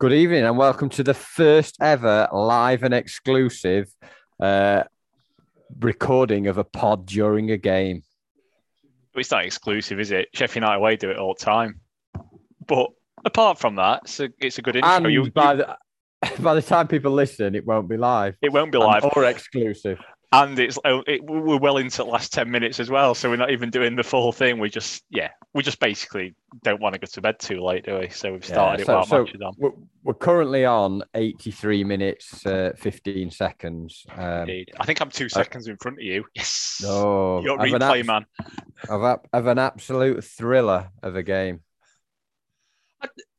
Good evening and welcome to the first ever live and exclusive uh, recording of a pod during a game. It's not exclusive, is it? Sheffield United away do it all the time. But apart from that, it's a, it's a good intro. And You- by the by the time people listen, it won't be live it won't be and- live, or exclusive. And it's oh, it, we're well into the last ten minutes as well. So we're not even doing the full thing. We just yeah, we just basically don't want to go to bed too late, do we? So we've started Yeah, it so- while so on. We're, we're currently on 83 minutes, uh, 15 seconds. Um, Indeed. I think I'm two seconds in front of you. Yes. no, You're replay man. of, a- of an absolute thriller of a game.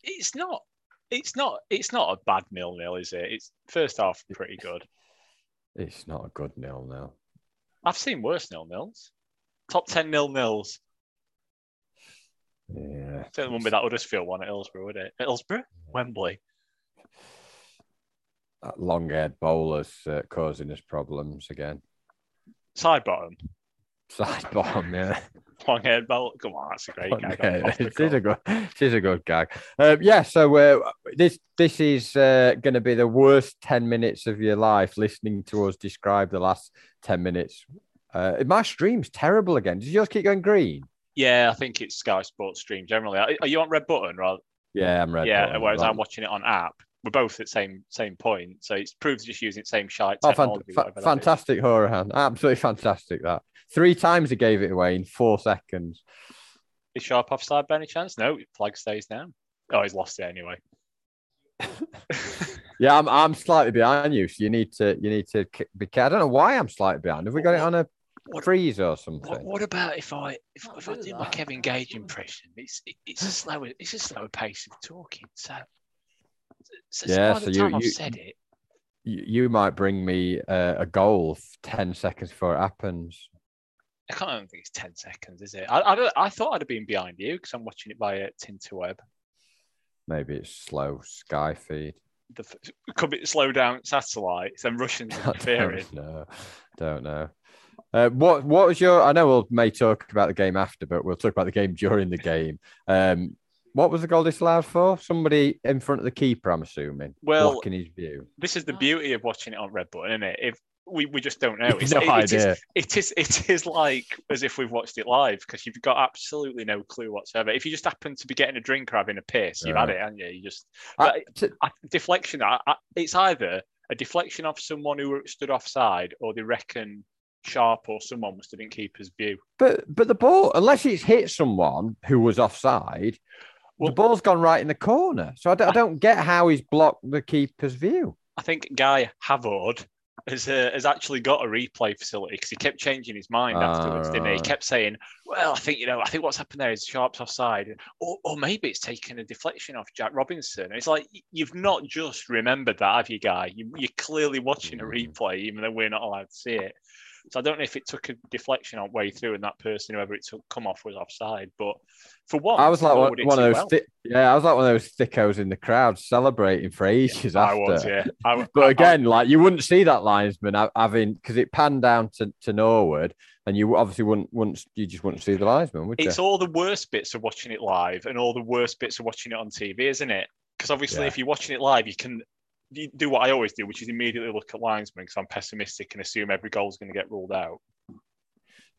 It's not. It's not. It's not a bad nil nil, is it? It's first half pretty good. It's not a good nil nil. I've seen worse nil nils. Top ten nil nils. Yeah. Certainly wouldn't be that Huddersfield one at Hillsborough, would it? At Hillsborough? Wembley. That long haired bowler's uh, causing us problems again. Side bottom. Side bomb, yeah. Long haired ball. Come on, that's a great gag. Yeah, off it is a good, it is a good gag. Um, yeah, so uh, this this is uh, going to be the worst ten minutes of your life listening to us describe the last ten minutes. Uh, my stream's terrible again. Does yours keep going green? Yeah, I think it's Sky Sports Stream generally. Are are you on Red Button? Rather? Yeah, I'm red. yeah, button. whereas Right. I'm watching it on app. We're both at the same same point. So it's proves just using the same shite Oh, fan- fa- whatever that is. fantastic Hourihane. Absolutely fantastic. That three times he gave it away in four seconds. Is Sharp offside by any chance? No, flag stays down. Oh, he's lost it anyway. Yeah, I'm I'm slightly behind you, so you need to you need to be. ca- I don't know why I'm slightly behind. Have we got it on a What- freeze or something? What, what about if I if, if I do my Kevin Gage impression? It's it, it's a slower it's a slower pace of talking. So, so Yeah, by the so you- I've you- said it, you, you might bring me uh, a goal 10 seconds before it happens. I can't think it's ten seconds, is it? I I, I thought I'd have been behind you because I'm watching it via Tinterweb. Maybe it's slow Sky feed. The could be slow down satellites and Russians interfering. don't know. Don't know. Uh, what what was your? I know we'll may talk about the game after, but we'll talk about the game during the game. Um, what was the goal disallowed for? Somebody in front of the keeper, I'm assuming, Well, blocking his view. This is the beauty of watching it on Red Button, isn't it? If we, we just don't know. It's, no it- it is- idea. it is it is like as if we've watched it live because you've got absolutely no clue whatsoever. If you just happen to be getting a drink or having a piss, you've had it, haven't you? You just I- but t- I, deflection. I, I, it's either a deflection of someone who stood offside, or they reckon Sharp or someone must have been keeper's view. but but the ball, unless it's hit someone who was offside, Well- the ball's gone right in the corner. So I don't, I don't get how he's blocked the keeper's view. I think Guy Havord has uh, has actually got a replay facility because he kept changing his mind Ah, afterwards, didn't he? He kept saying, "Well, I think you know, I think what's happened there is Sharp's offside, or or maybe it's taken a deflection off Jack Robinson." And it's like you've not just remembered that, have you, Guy? You, you're clearly watching a Mm. replay, even though we're not allowed to see it. So I don't know if it took a deflection on way through, and that person, whoever it took, come off was offside. But for one, I was like one, one of those, well. thi- yeah, I was like one of those thickos in the crowd celebrating for ages I after. was, yeah. I- But I- I- again, like you wouldn't see that linesman having because it panned down to, to Norwood, and you obviously wouldn't wouldn't you just wouldn't see the linesman, would you? it's all the worst bits of watching it live and all the worst bits of watching it on TV, isn't it? Because obviously, Yeah. if you're watching it live, you can you do what I always do, which is immediately look at linesmen because I'm pessimistic and assume every goal is going to get ruled out.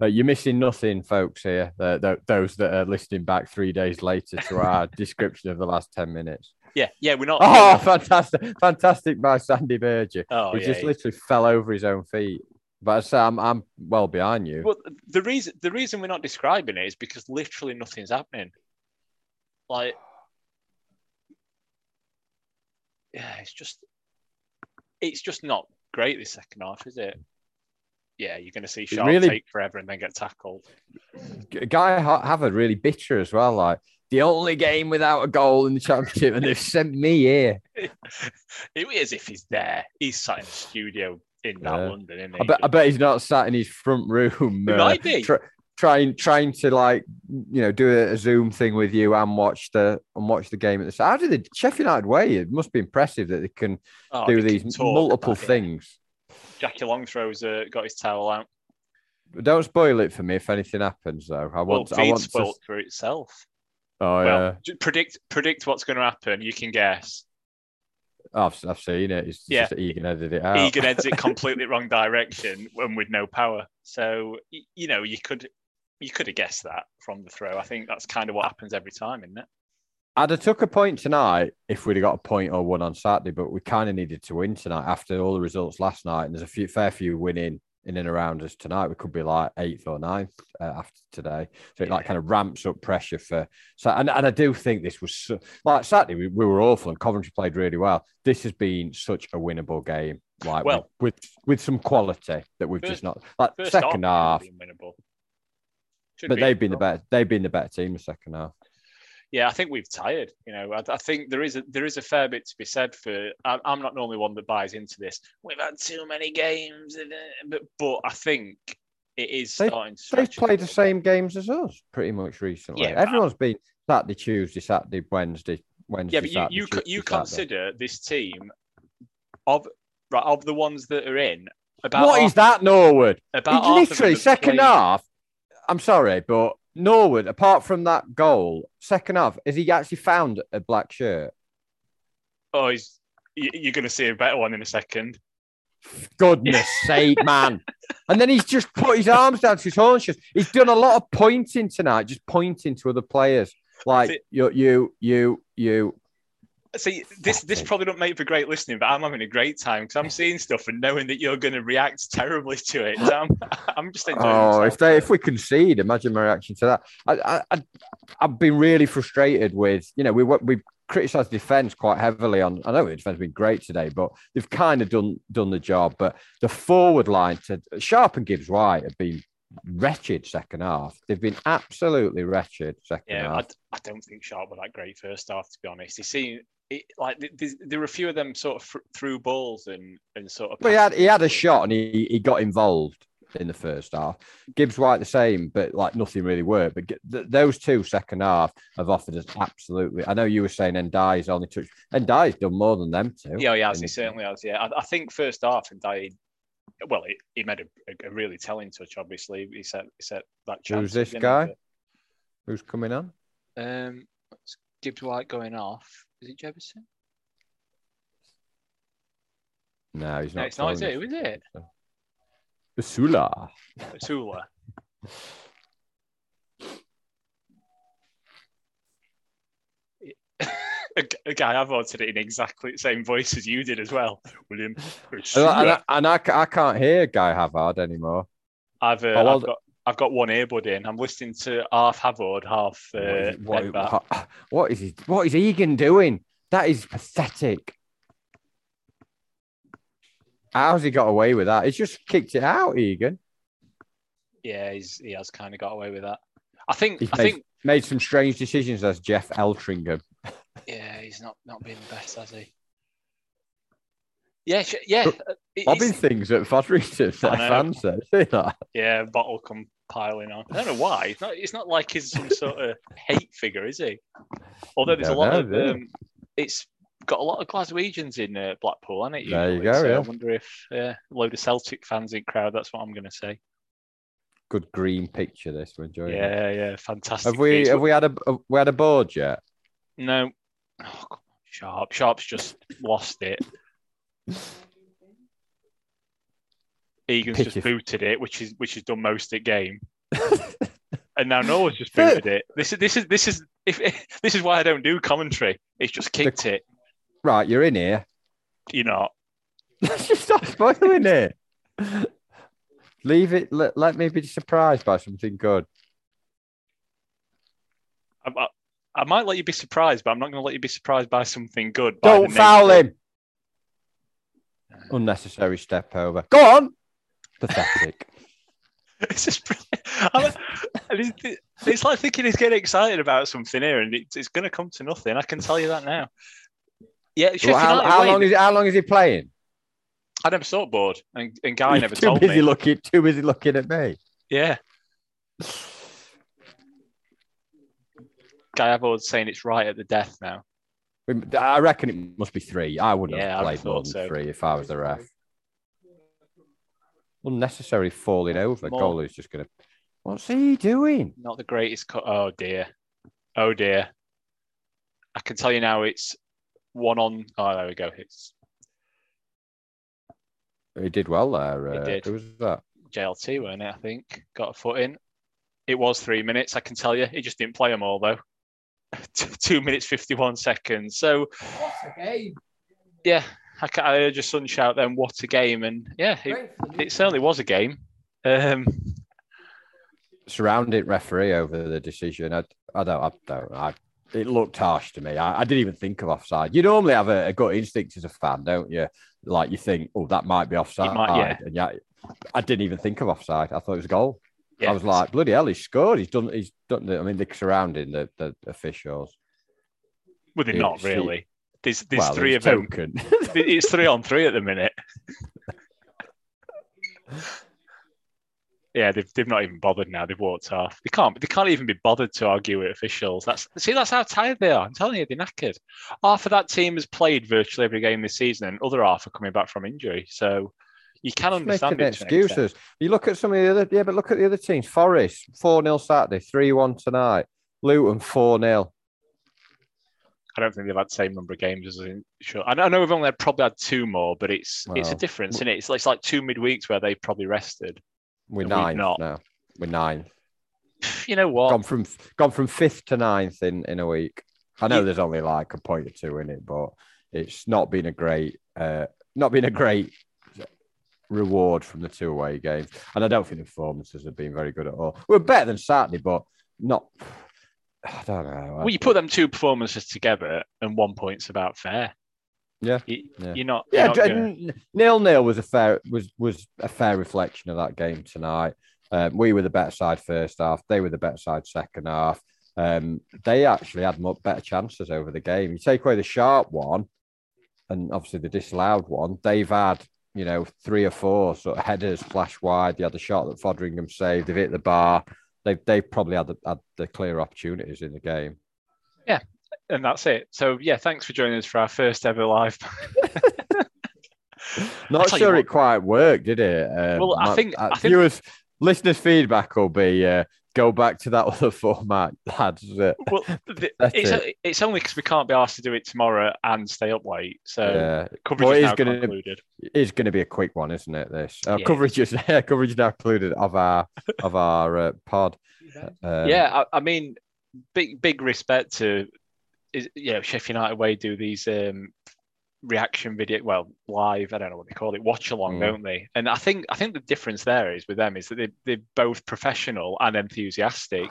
You're missing nothing, folks. Here, uh, th- those that are listening back three days later to our description of the last ten minutes. Yeah, yeah, we're not. Oh, fantastic, fantastic by Sandy Berge. Oh, he yeah, just yeah. literally fell over his own feet. But I say I'm, I'm well behind you. Well, the reason the reason we're not describing it is because literally nothing's happening. Like, yeah, it's just it's just not great this second half, is it? Yeah, you're going to see Sharp really- take forever and then get tackled. Guy Ha- Havord really bitter as well. Like the only game without a goal in the championship, and they've sent me here. it is if he's there. He's sat in the studio in that Yeah. London, isn't he? I bet, I bet he's not sat in his front room. Uh, might be. try- trying, trying to like, you know, do a, a Zoom thing with you and watch the and watch the game at the same. How did the Sheffield United way? It must be impressive that they can Oh, do they these can multiple about it. things. Jackie Longthrow's uh, got his towel out. Don't spoil it for me if anything happens, though. I Well, want. I feed want spoilt to. for itself. Oh well, yeah. predict predict what's going to happen. You can guess. I've, I've seen it. It's Yeah. just Egan edited it out. Egan heads it completely wrong direction and with no power. So you know you could you could have guessed that from the throw. I think that's kind of what happens every time, isn't it? I'd have took a point tonight if we'd have got a point or one on Saturday, but we kind of needed to win tonight after all the results last night. And there's a few fair few winning in and around us tonight. We could be like eighth or ninth uh, after today, so it like kind of ramps up pressure for. So and, and I do think this was so, like Saturday we, we were awful and Coventry played really well. This has been such a winnable game, like Well- with, with with some quality that we've First- just not like second half. Should have been winnable. Should But be they've been the better. They've been the better team the second half. Yeah, I think we've tired. You know, I, I think there is a there is a fair bit to be said for. I, I'm not normally one that buys into this. We've had too many games, but but I think it is They- starting to. They've played the same games as us pretty much recently. Yeah, Everyone's been Saturday, Tuesday, Saturday, Wednesday, Wednesday. Yeah, but you Saturday, you, Tuesday, you Saturday. consider this team of right of the ones that are in about What half, is that, Norwood? about It's half of them literally second played- half. I'm sorry, but Norwood, apart from that goal, second half, has he actually found a black shirt? Oh, he's, you- you're going to see a better one in a second. Goodness sake, man. And then he's just put his arms down to his haunches. He's done a lot of pointing tonight, just pointing to other players. Like you, you, you, you. See, this this probably don't make for great listening, but I'm having a great time because I'm seeing stuff and knowing that you're going to react terribly to it. So I'm, I'm just enjoying. Oh, myself. if they if we concede, imagine my reaction to that. I, I, I I've been really frustrated with you know we we criticised defence quite heavily on. I know the defence has been great today, but they've kind of done done the job. But the forward line to Sharp and Gibbs White have been wretched second half. They've been absolutely wretched second Yeah, I, half. I don't think Sharp were that great first half, to be honest. He seemed it, like th- th- there were a few of them sort of fr- through balls and and sort of. But he had he had a shot and he, he got involved in the first half. Gibbs White the same, but like nothing really worked. But th- those two second half have offered us absolutely. I know you were saying Ndiaye's only touched. Ndiaye's done more than them two. Yeah, he has. in He certainly has. Yeah, I, I think first half Ndiaye. Well, he, he made a, a, a really telling touch. Obviously, he set he set that chance. Who's this guy? Who's coming on? But, um, Gibbs White going off. Is it Jefferson? No, he's not. No, it's not. Is it? Who is it? Basula. Sula. a, g- a guy I've answered it in exactly the same voice as you did as well, William. And, I, and, I, I, can't hear Guy Havord anymore. I've, uh, I've got I've got one earbud in. I'm listening to half Havord, half uh, what, what, what is he? What is Egan doing? That is pathetic. How's he got away with that? He's just kicked it out, Egan. Yeah, he's, he has kind of got away with that. I think. He's I made, think. made some strange decisions as Jeff Eltringham. Yeah, he's not not been the best, has he? Yeah, sh- yeah. Uh, it- Bobbing it's- things at Foderingham, I their know. fans. See that? Yeah, bottle come piling on. I don't know why. It's not. It's not like he's some sort of hate figure, is he? Although there's a lot know, of. do? Um, it's got a lot of Glaswegians in uh, Blackpool, hasn't it? There you go, So yeah. I wonder if uh, a load of Celtic fans in crowd. That's what I'm going to say. Good green picture. This we're enjoying. it. Yeah, yeah, fantastic. Have we piece. have we had a have we had a board yet? No. Oh, Sharp. Sharp's just lost it. Egan's just Pitiful. booted it, which is which has done most at game. and now Noah's just booted it. This is this is this is if, this is why I don't do commentary. It's just kicked it. Right, you're in here. You're not. Let's just stop spoiling it. Leave it. Let, let me be surprised by something good. I, I, I might let you be surprised, but I'm not going to let you be surprised by something good. Don't foul him. Unnecessary step over. Go on. Pathetic. It's just brilliant. I'm- it's, it's like thinking he's getting excited about something here, and it's, going to come to nothing. I can tell you that now. Yeah, Well, how, how long is how long is he playing? I never saw it board, and, and Guy never too told busy me. looking. Too busy looking at me. Yeah, Guy Havord saying it's right at the death now. I reckon it must be three. I wouldn't Yeah, have played more than so. three if I was the ref. Unnecessary falling over. More. Goalie's just gonna. What's he doing? Not the greatest cut. Oh dear, oh dear. I can tell you now, it's one on. Oh, there we go. It's He did well there. He Uh, did. Who was that? JLT, weren't it? I think got a foot in. It was three minutes. I can tell you. He just didn't play them all though. Two minutes fifty-one seconds. So What a game. yeah, I, I heard your son shout then, "What a game!" And yeah, it, Great for the it certainly was a game. Um, Surrounding referee over the decision. I, I don't. I don't. I, it looked harsh to me. I, I didn't even think of offside. You normally have a, a gut instinct as a fan, don't you? Like you think, oh, that might be offside. might, yeah. And yeah, I didn't even think of offside. I thought it was a goal. Yeah, I was like, bloody hell, he's scored. He's done. He's done. The, I mean, the surrounding the the officials. well, they're not really. There's there's well, three it's of them. token. It's three on three at the minute. Yeah, they've, they've not even bothered now. They've walked off. They can't. They can't even be bothered to argue with officials. That's see. That's how tired they are. I'm telling you, they're knackered. Half of that team has played virtually every game this season, and other half are coming back from injury. So you can understand making it to an extent. excuses. You look at some of the other, yeah, but look at the other teams. Forest four 0 Saturday, three one tonight. Luton four 0 I don't think they've had the same number of games as in sure. I know we've only had, probably had two more, but it's it's a difference, isn't it? It's like, it's like two midweeks where they probably rested. We're nine not. now. We're nine. You know what? Gone from gone from fifth to ninth in in a week. I know Ye- there's only like a point or two in it, but it's not been a great, uh, not been a great reward from the two away games. And I don't think the performances have been very good at all. We're better than Saturday, but not. I don't know. Well, you put them two performances together, and one point's about fair. Yeah, You, yeah. You're not. Yeah, not gonna- nil nil was a fair was was a fair reflection of that game tonight. Um, we were the better side first half. They were the better side second half. Um, they actually had much better chances over the game. You take away the sharp one, and obviously the disallowed one. They've had you know three or four sort of headers flash wide. They had the shot that Foderingham saved. They've hit the bar. They've they've probably had the, had the clear opportunities in the game. Yeah, and that's it. So yeah, thanks for joining us for our first ever live. Not sure it quite worked, did it? Um, Well, I think- uh, I think- viewers, listeners' feedback will be uh, go back to that other format, lads. Well, th- it's it. it's only because we can't be asked to do it tomorrow and stay up late. So yeah, coverage Well, it is is gonna- concluded. it's going to be a quick one, isn't it? This uh, Yeah. coverage is coverage now included of our of our uh, pod. Um, yeah, I, I mean, big big respect to is you know Sheffield United way do these um reaction video well live i don't know what they call it watch along Mm. don't they and i think i think the difference there is with them is that they, they're both professional and enthusiastic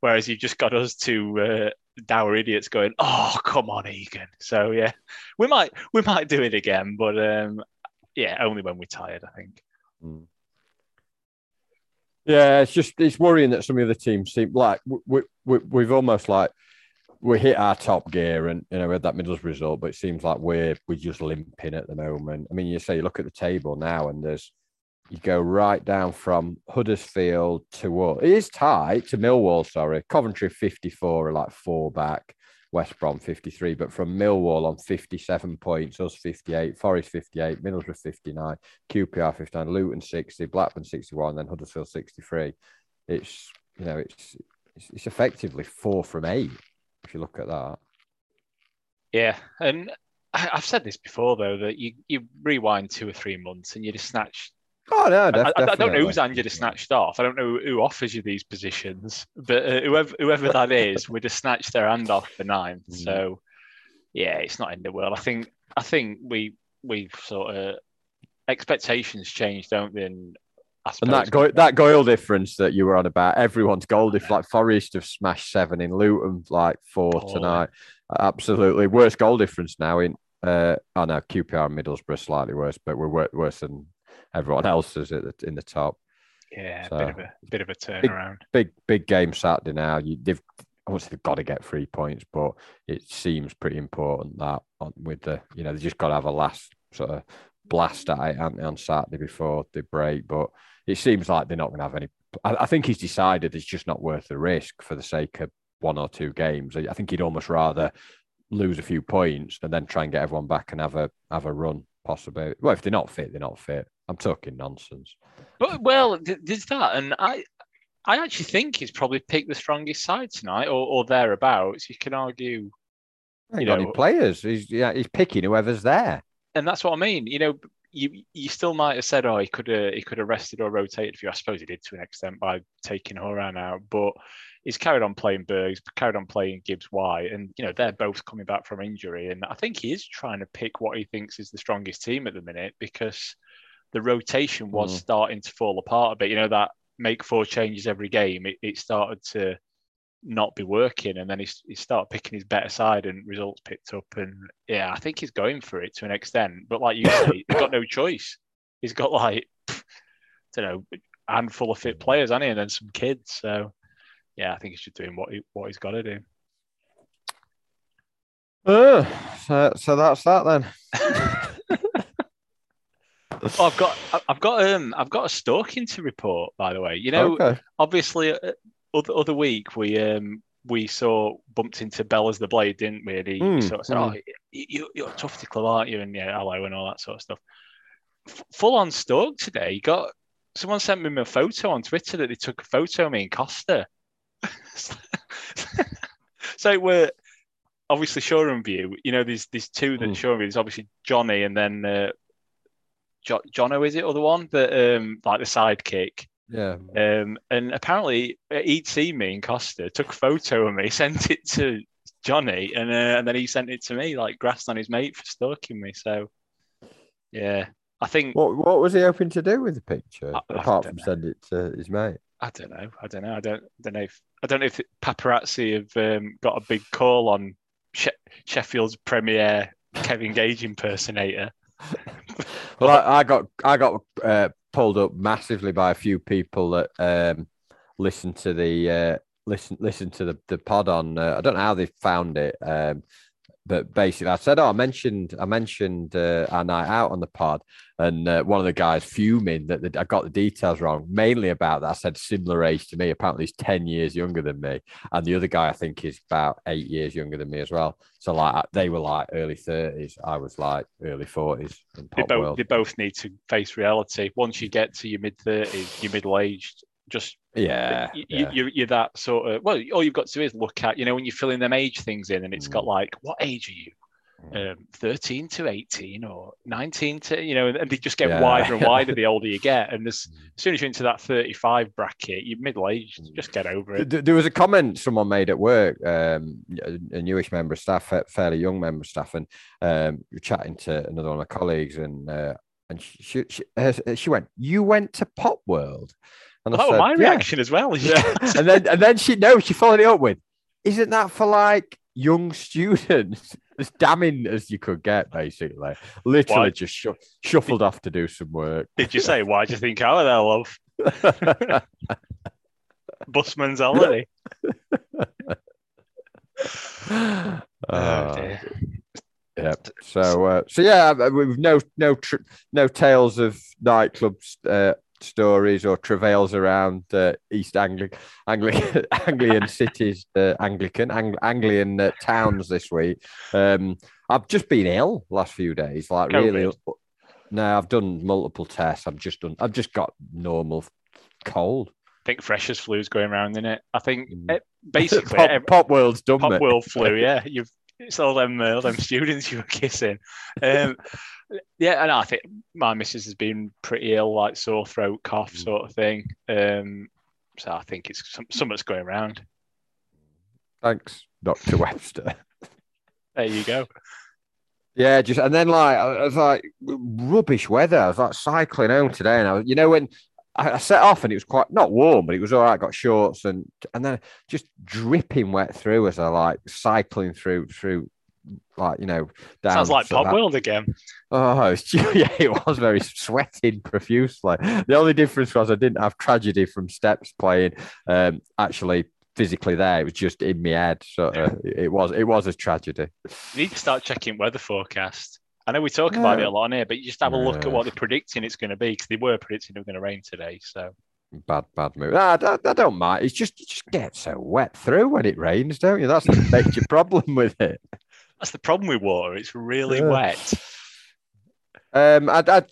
whereas you've just got us two uh, dour idiots going oh come on egan so yeah we might we might do it again but um yeah only when we're tired i think Mm. Yeah, it's just it's worrying that some of the other teams seem like we, we, we've almost like we hit our top gear and you know we had that Middlesbrough result, but it seems like we're we're just limping at the moment. I mean, you say you look at the table now and there's you go right down from Huddersfield to what it is tight to Millwall, sorry. Coventry 54 are like four back, West Brom 53, but from Millwall on 57 points, us 58, Forest 58, Middlesbrough 59, QPR 59, Luton 60, Blackburn 61, then Huddersfield 63. It's you know, it's, it's effectively four from eight if you look at that. Yeah, and I've said this before though that you you rewind two or three months and you just snatch. Oh no, I, def- I- I don't know whose hand you just snatched off. I don't know who offers you these positions, but uh, whoever whoever that is, we just snatched their hand off for nine. Mm. So yeah, it's not in the world. I think I think we we've sort of expectations change, don't they? And, And that suppose- go- that goal difference that you were on about, everyone's goal difference. Like Forest have smashed seven in Luton, like four Oh. tonight. Absolutely worst goal difference now in. Uh, I know QPR and Middlesbrough slightly worse, but we're worse than everyone else is at the, in the top. yeah, so- bit of a bit of a turnaround. Big big game Saturday now. You, they've obviously they've got to get three points, but it seems pretty important that with the you know they just got to have a last sort of blast at it on Saturday before the break. But it seems like they're not going to have any. I, I think he's decided it's just not worth the risk for the sake of one or two games. I think he'd almost rather lose a few points and then try and get everyone back and have a have a run. Possibly. Well, if they're not fit, they're not fit. I'm talking nonsense. But well, th- there's that, and I, I actually think he's probably picked the strongest side tonight, or, or thereabouts. You can argue You know- any players. He's yeah, he's picking whoever's there. And that's what I mean. You know, you you still might have said, oh, he could have he could have rested or rotated for you. I suppose he did to an extent by taking Hourihane out, but he's carried on playing Bergs, carried on playing Gibbs White, and you know they're both coming back from injury. And I think he is trying to pick what he thinks is the strongest team at the minute because the rotation was Mm. starting to fall apart a bit. You know that make four changes every game. It, it started to not be working, and then he, he started picking his better side, and results picked up. And yeah, I think he's going for it to an extent. But like you say, he's got no choice. He's got like, I don't know, handful of fit players, hasn't he? And then some kids. So yeah, I think he's just doing what he, what he's got to do. Uh, so, so that's that then. Oh, I've got I've got um I've got a stalking to report. By the way, you know, okay. obviously, uh, other other week we um we saw bumped into Bella's the Blade, didn't we? And he, Mm, sort of said, mm. "Oh, you, you're a tough club, aren't you?" And yeah, hello and all that sort of stuff. F- full on stalk today. He got someone sent me a photo on Twitter that they took a photo of me and Costa. so we're obviously showroom view. You know, there's there's two that Mm. showroom view. There's obviously Johnny and then uh, jo- Jono is it other one that um like the sidekick. Yeah. Um, and apparently uh, he'd seen me in Costa, took a photo of me, sent it to Johnny, and uh, and then he sent it to me, like grassed on his mate for stalking me. So, yeah, I think What What was he hoping to do with the picture I- I apart don't from know. send it to his mate? I don't know, I don't know, I don't, I don't know if I don't know if paparazzi have um, got a big call on she- Sheffield's premier Kevin Gage impersonator. Well, I, I got I got uh, pulled up massively by a few people that um, listened to the uh, listen listen to the, the pod on. Uh, I don't know how they found it, um, but basically, I said, "Oh, I mentioned I mentioned uh, our night out on the pod," and uh, one of the guys fuming that the, I got the details wrong, mainly about that. I said similar age to me. Apparently, he's ten years younger than me, and the other guy I think is about eight years younger than me as well. So like they were like early thirties, I was like early forties They both world. they both need to face reality. Once you get to your mid thirties, you're middle aged. Just Yeah, you, yeah. You, you're that sort of well all you've got to do is look at you know when you're filling them age things in and it's got Mm. like what age are you um, 13 to 18 or 19 to you know and they just get Yeah. wider and wider the older you get and as, Mm. soon as you're into that 35 bracket you're middle aged just get over it There was a comment someone made at work, um, a newish member of staff, a fairly young member of staff, and um, we were chatting to another one of my colleagues, and uh, and she she, she went, "You went to Pop World," and I oh said, my "Yeah." reaction as well Yeah. and then and then she no, she followed it up with, "Isn't that for like young students?" As damning as you could get, basically. Literally Why? just shu- shuffled off to do some work. did you say why do you think I was there love busman's holiday oh, oh. So, uh, so yeah, with no no tr- no tales of nightclubs uh, stories or travails around uh, East Angli- Angli- Anglian cities, uh, Anglican Ang- Anglian uh, towns this week. Um, I've just been ill last few days, like really. No, I've done multiple tests. I've just done. I've just got normal cold. I think freshers flu's going around in it I think Mm. eh, basically pop, ev- pop world's done Pop it. World flu, yeah. You've it's all them uh, all them students you were kissing. Um, yeah, and I think my missus has been pretty ill, like sore throat, cough, Mm. sort of thing. Um, so I think it's some, something's going around. Thanks, Doctor Webster. There you go. Yeah, just and then like I was like rubbish weather. I was like cycling home today, and I was, you know, when I, I set off and it was quite not warm, but it was all right. Got shorts and and then just dripping wet through as I like cycling through through like you know down. Sounds like of World again. Oh, yeah, it was very sweating profusely. The only difference was I didn't have tragedy from steps playing um, actually physically there. It was just in my head. So uh, it was it was a tragedy. You need to start checking weather forecast. I know we talk about it a lot on here, but you just have a look at what they're predicting it's going to be because they were predicting it was going to rain today. So Bad, bad move. Ah, I, I, I don't mind. It's just you just get so wet through when it rains, don't you? That's the major problem with it. That's the problem with water; it's really Yeah. wet. Um, I, I,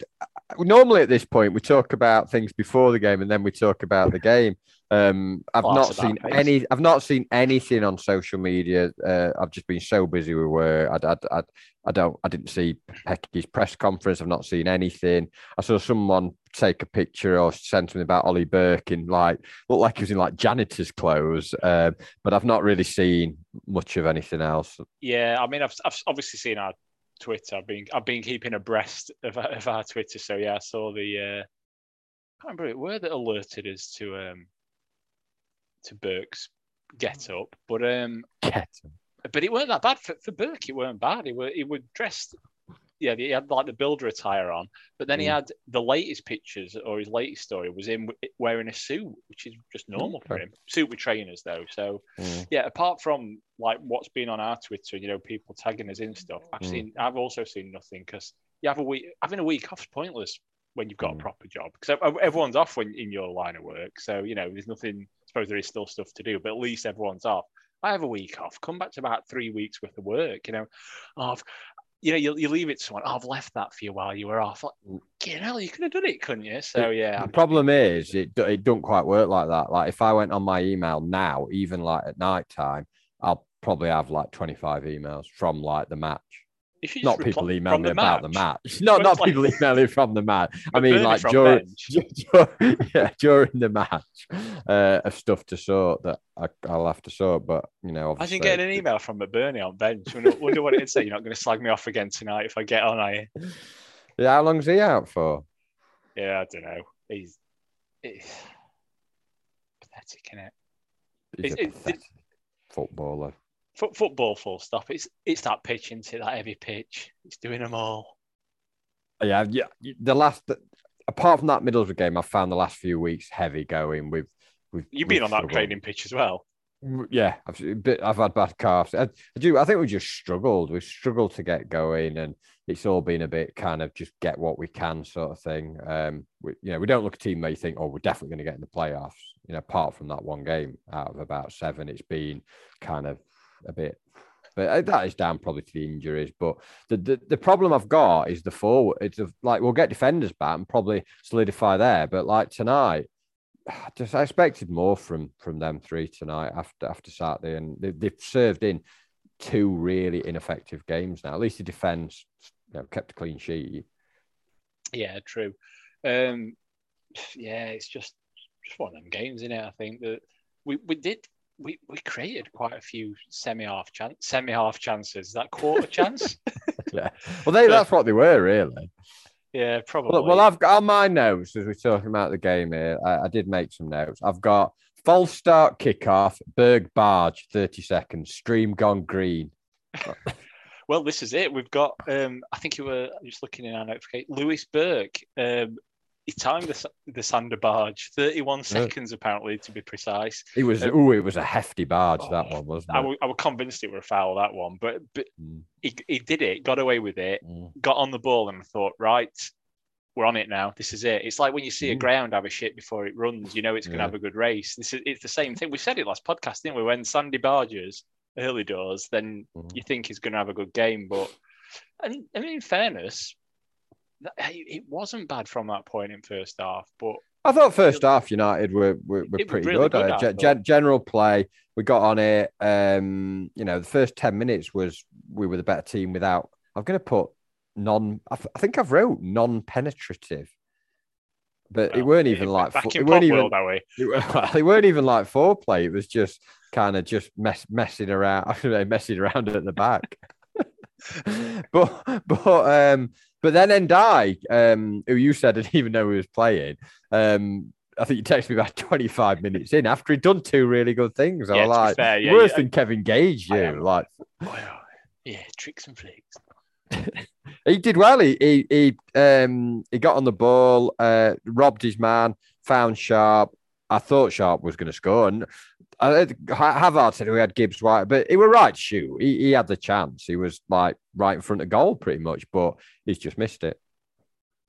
normally at this point we talk about things before the game and then we talk about the game. Um, I've Well, not that's a bad seen any. I've not seen anything on social media. Uh, I've just been so busy with work. I, I, I, I don't. I didn't see Hecky's press conference. I've not seen anything. I saw someone take a picture or send something about Ollie Burke in like looked like he was in like janitor's clothes. Um, but I've not really seen much of anything else. Yeah, I mean, I've, I've obviously seen our Twitter. I've been I've been keeping abreast of, our- of our Twitter. So yeah, I saw the. Uh, I can't remember it were that alerted us to um to Burke's get up, but um, Get but it weren't that bad for, for Burke. It weren't bad. He were he were dressed. Yeah, he had like the builder attire on, but then he Mm. had the latest pictures or his latest story was him wearing a suit, which is just normal for him. Suit with trainers though, so Mm. yeah, apart from like what's been on our Twitter, you know, people tagging us in stuff, I've Mm. seen, I've also seen nothing because you have a week, having a week off's pointless when you've got Mm. a proper job because everyone's off when in your line of work. So you know, there's nothing. Suppose there is still stuff to do, but at least everyone's off. I have a week off. Come back to about three weeks worth of work. You know, oh, I've, you know, you, you leave it to someone. Oh, I've left that for you while you were off. Like, mm, you know, you could have done it, couldn't you? So yeah, The I'm- problem is it it don't quite work like that. Like if I went on my email now, even like at night time, I'll probably have like 25 emails from like the match. Not people emailing me about the match. Not not like- people emailing from the match. I mean like during, during yeah during the match uh, of stuff to sort that I, I'll have to sort. But you know, Imagine obviously, getting an email from McBurnie on bench. Wonder, wonder what it'd say. You're not going to slag me off again tonight if I get on, are you? Yeah, how long's he out for? Yeah, I don't know. He's it's pathetic, isn't it? He's It's- a it- pathetic footballer. Foot, football, full stop. It's it's that pitch, isn't it? That heavy pitch. It's doing them all. Yeah, yeah. The last, apart from that Middlesbrough game, I found the last few weeks heavy going. With, with You've been with on that struggle. training pitch as well. Yeah, I've bit. I've had bad calves. I, I do. I think we just struggled. We struggled to get going, and it's all been a bit kind of just get what we can sort of thing. Um, we, you know, we don't look a team where you think, oh, we're definitely going to get in the playoffs. You know, apart from that one game out of about seven, it's been kind of a bit. But uh, that is down probably to the injuries. But the the, the problem I've got is the forward. It's a, like we'll get defenders back and probably solidify there. But like tonight, just I expected more from from them three tonight after after Saturday, and they, they've served in two really ineffective games now. At least the defense you know, kept a clean sheet. Yeah, true. Um, yeah, it's just just one of them games, isn't it? I think that we, we did we, we created quite a few semi half chance semi half chances. That quarter chance? Yeah, well, they, that's what they were really. Yeah, probably. Well, well, I've got on my notes as we're talking about the game here. I, I did make some notes. I've got false start kickoff, Berg barge, thirty seconds, stream gone green. Well, this is it. We've got. Um, I think you were just looking in our notification. Lewis Burke. Um, he timed the, the Sander barge, thirty-one seconds apparently to be precise. It was Um, oh, it was a hefty barge that one, wasn't I it? wa- I was convinced it were a foul that one, but but Mm, he, he did it, got away with it, mm. got on the ball, and thought, right, we're on it now. This is it. It's like when you see a Mm. ground have a shit before it runs, you know it's going to Yeah. have a good race. This is it's the same thing. We said it last podcast, didn't we? When Sandy barges early doors, then Mhm. you think he's going to have a good game, but and I mean, in fairness, it wasn't bad from that point in first half, but I thought first half United were were, were pretty really good. good, Uh, I ge- thought. gen- general play, we got on it. Um, you know, the first ten minutes was we were the better team without. I'm going to put non. I, th- I think I've wrote non-penetrative, but it weren't even like back fo- in it weren't even world, we? it, well, they weren't even like foreplay. It was just kind of just mess, messing around, I don't know, messing around at the back. but but um but then Ndiaye, um, who you said didn't even know he was playing, um, I think you texted me about 25 minutes in after he'd done two really good things. I Yeah, was like, fair, yeah, worse yeah. than Kevin Gage, you like yeah, tricks and flicks. he did well. He he he um he got on the ball, uh, robbed his man, found Sharp. I thought Sharp was going to score, and uh, I, Havord said we had Gibbs White, but he were right. to Shoot, he, he had the chance. He was like right in front of goal, pretty much, but he's just missed it.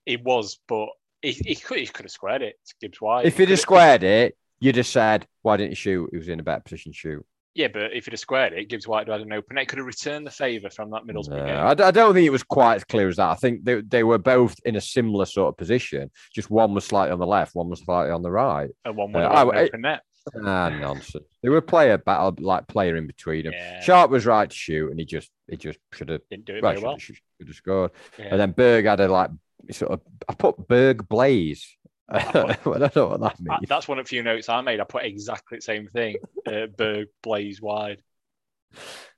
He was, but he, he could he could have squared it. to Gibbs White. If he'd have squared it, you'd have said, "Why didn't you shoot?" He was in a better position to shoot. Yeah, but if he'd have squared it, Gibbs White had an open It Could have returned the favour from that Middlesbrough No, game. I, don't think it was quite as clear as that. I think they, they were both in a similar sort of position. Just one was slightly on the left, one was slightly on the right. and one would Uh, have had I- an open net. Ah, nonsense. They were player battle like player in between them. Yeah. Sharp was right to shoot, and he just he just should have Didn't do it well, very should, well. have, should have scored. Yeah. And then Berg had a like sort of I put Berg Blaze. I put- don't know what that I- means. that's one of the few notes I made. I put exactly the same thing. Uh, Berg blaze wide.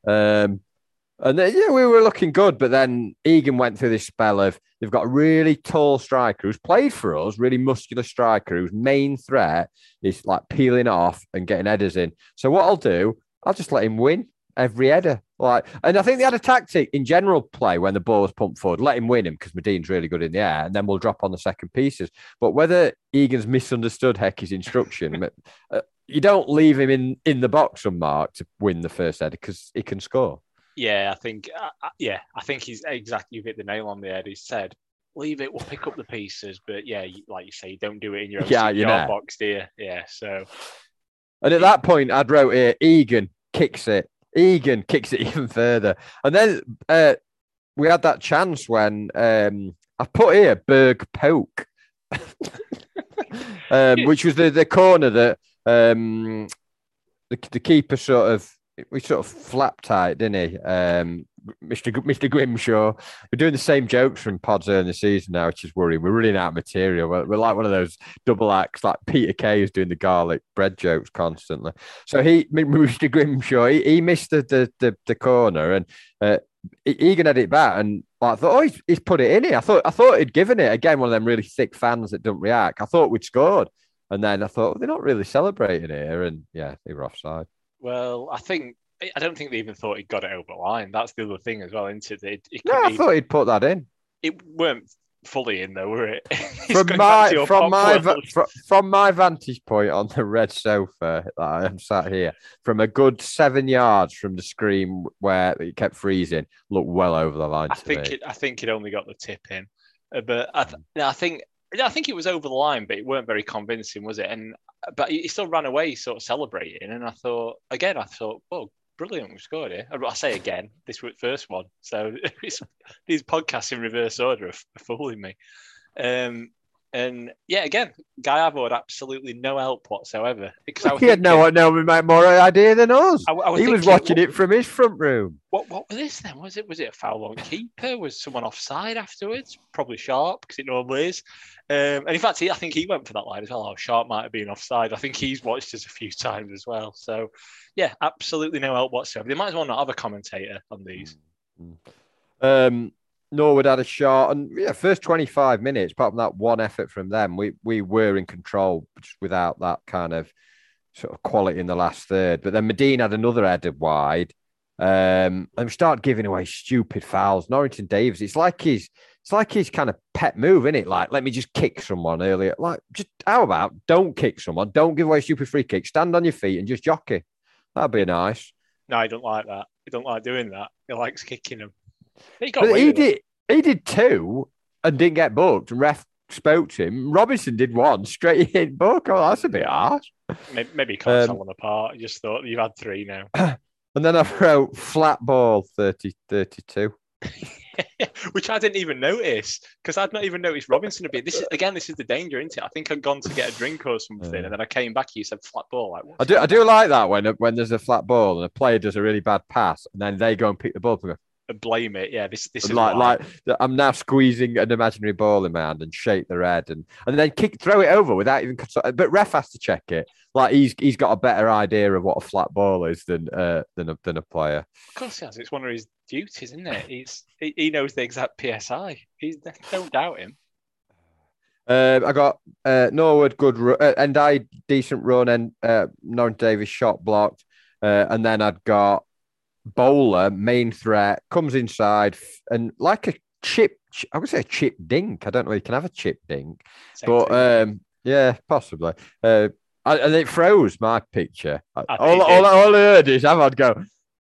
Um, and then, yeah, we were looking good, but then Egan went through this spell of they've got a really tall striker who's played for us, really muscular striker whose main threat is like peeling off and getting headers in. So what I'll do, I'll just let him win every header. Like, and I think they had a tactic in general play when the ball was pumped forward, let him win him because Madine's really good in the air, and then we'll drop on the second pieces. But whether Egan's misunderstood Hecky's instruction, uh, you don't leave him in in the box unmarked to win the first header because he can score. Yeah, I think. Uh, uh, yeah, I think he's exactly. You've hit the nail on the head. He said, "Leave it. We'll pick up the pieces." But yeah, like you say, you don't do it in your own Yeah, you box, do you? Yeah. So And at that point, I'd wrote here, Egan kicks it. Egan kicks it even further. And then uh, we had that chance when um, I put here Berg poke, um, which was the, the corner that um, the, the keeper sort of we sort of flapped tight, didn't he? Um, Mr. G- Mr. Grimshaw. We're doing the same jokes from pods early in the season now, which is worrying. We're running out of material. We're, we're like one of those double acts, like Peter Kay is doing the garlic bread jokes constantly. So he, Mr. Grimshaw, he, he missed the, the the the corner, and uh, Egan had it back, and I thought, oh, he's, he's put it in here. I thought I thought he'd given it again. One of them really thick fans that don't react. I thought we'd scored, and then I thought they're not really celebrating here, and yeah, they were offside. Well, I think I don't think they even thought he'd got it over the line. That's the other thing as well, isn't it? It, it, No, I even- thought he'd put that in. it weren't fully in though, were it? From my from my va- world. from my vantage point on the red sofa that I am sat here, from a good seven yards from the screen where it kept freezing, looked well over the line I to think me. it. I think it only got the tip in, Uh, but I, th- I think. I think it was over the line, but it weren't very convincing, was it? And but he still ran away, sort of celebrating. And I thought again, I thought, oh, brilliant, we scored here. I say again, this was first one, so these podcasts in reverse order are, are fooling me. Um, and yeah, again, Guy Havord had absolutely no help whatsoever because was he had no thinking- no more idea than us. I, I was he was thinking, watching it from his front room. What what was this then? Was it was it a foul on keeper? Was someone offside afterwards? Probably Sharp because it normally is. Um, and in fact, he, I think he went for that line as well. Oh, Sharp might have been offside. I think he's watched us a few times as well. So yeah, absolutely no help whatsoever. They might as well not have a commentator on these. Um, Norwood had a shot, and yeah, first 25 minutes, apart from that one effort from them, we we were in control just without that kind of sort of quality in the last third. But then Madine had another header wide. Um, and we start giving away stupid fouls. Norrington-Davies, it's like he's it's like his kind of pet move, isn't it? Like, let me just kick someone earlier. Like, just how about don't kick someone, don't give away stupid free kicks, stand on your feet and just jockey. That'd be nice. No, I don't like that. I don't like doing that. He likes kicking them. He got he did he did two and didn't get booked. And ref spoke to him. Robinson did one straight in book. Oh, that's a bit harsh. Maybe, maybe he can't Um, tell them apart. Just thought you've had three now. And then I wrote flat ball 30, 32. which I didn't even notice because I'd not even noticed Robinson a bit. This is again, this is the danger, isn't it? I think I'd gone to get a drink or something, Yeah. and then I came back. You said flat ball. Like, I do I do like that when when there's a flat ball and a player does a really bad pass and then they go and pick the ball up and go, blame it. Yeah, this this is like why. like I'm now squeezing an imaginary ball in my hand and shake the red and and then kick throw it over without even but ref has to check it. Like he's he's got a better idea of what a flat ball is than uh than a than a player. Of course, he has. It's one of his duties, isn't it? He's he, he knows the exact psi. He's don't doubt him. Uh, I got uh, Norwood good ru- uh, and I decent run and uh, Davies shot blocked, uh, and then I'd got Bowler main threat comes inside and like a chip. I would say a chip dink. I don't know. if You can have a chip dink, Same but um, yeah, possibly. Uh, and it froze my picture. I- I all, all, it- all I heard is I'd go.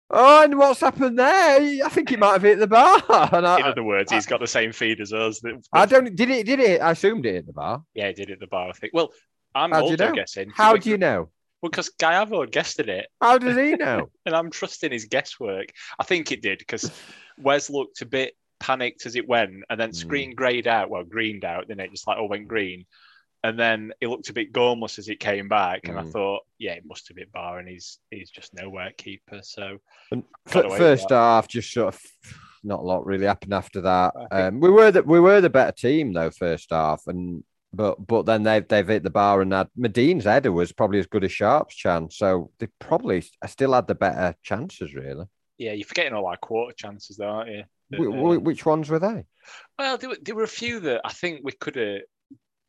Oh, and what's happened there? I think it might have hit the bar. And in other words, he's got the same feed as us. That, I don't. Did it? Did it? I assumed it hit the bar. yeah, he did it at the bar. I think. Well, I'm How do you know? guessing. How do you know? Because Guy Havord guessed at it. How does he know? and I'm trusting his guesswork. I think it did because Wes looked a bit panicked as it went, and then Hmm. screen grayed out. Well, greened out, then it just like all went green. and then it looked a bit gormless as it came back, and I Mm. thought, yeah, it must have been Bar, and he's he's just nowhere keeper. So first half, just sort of not a lot really happened after that. Um, we were the we were the better team though first half, and but but then they've they've hit the bar and had Madine's header was probably as good as Sharp's chance, so they probably still had the better chances really. yeah, you're forgetting all our quarter chances, though, aren't you? Uh, which ones were they? Well, there were, there were a few that I think we could have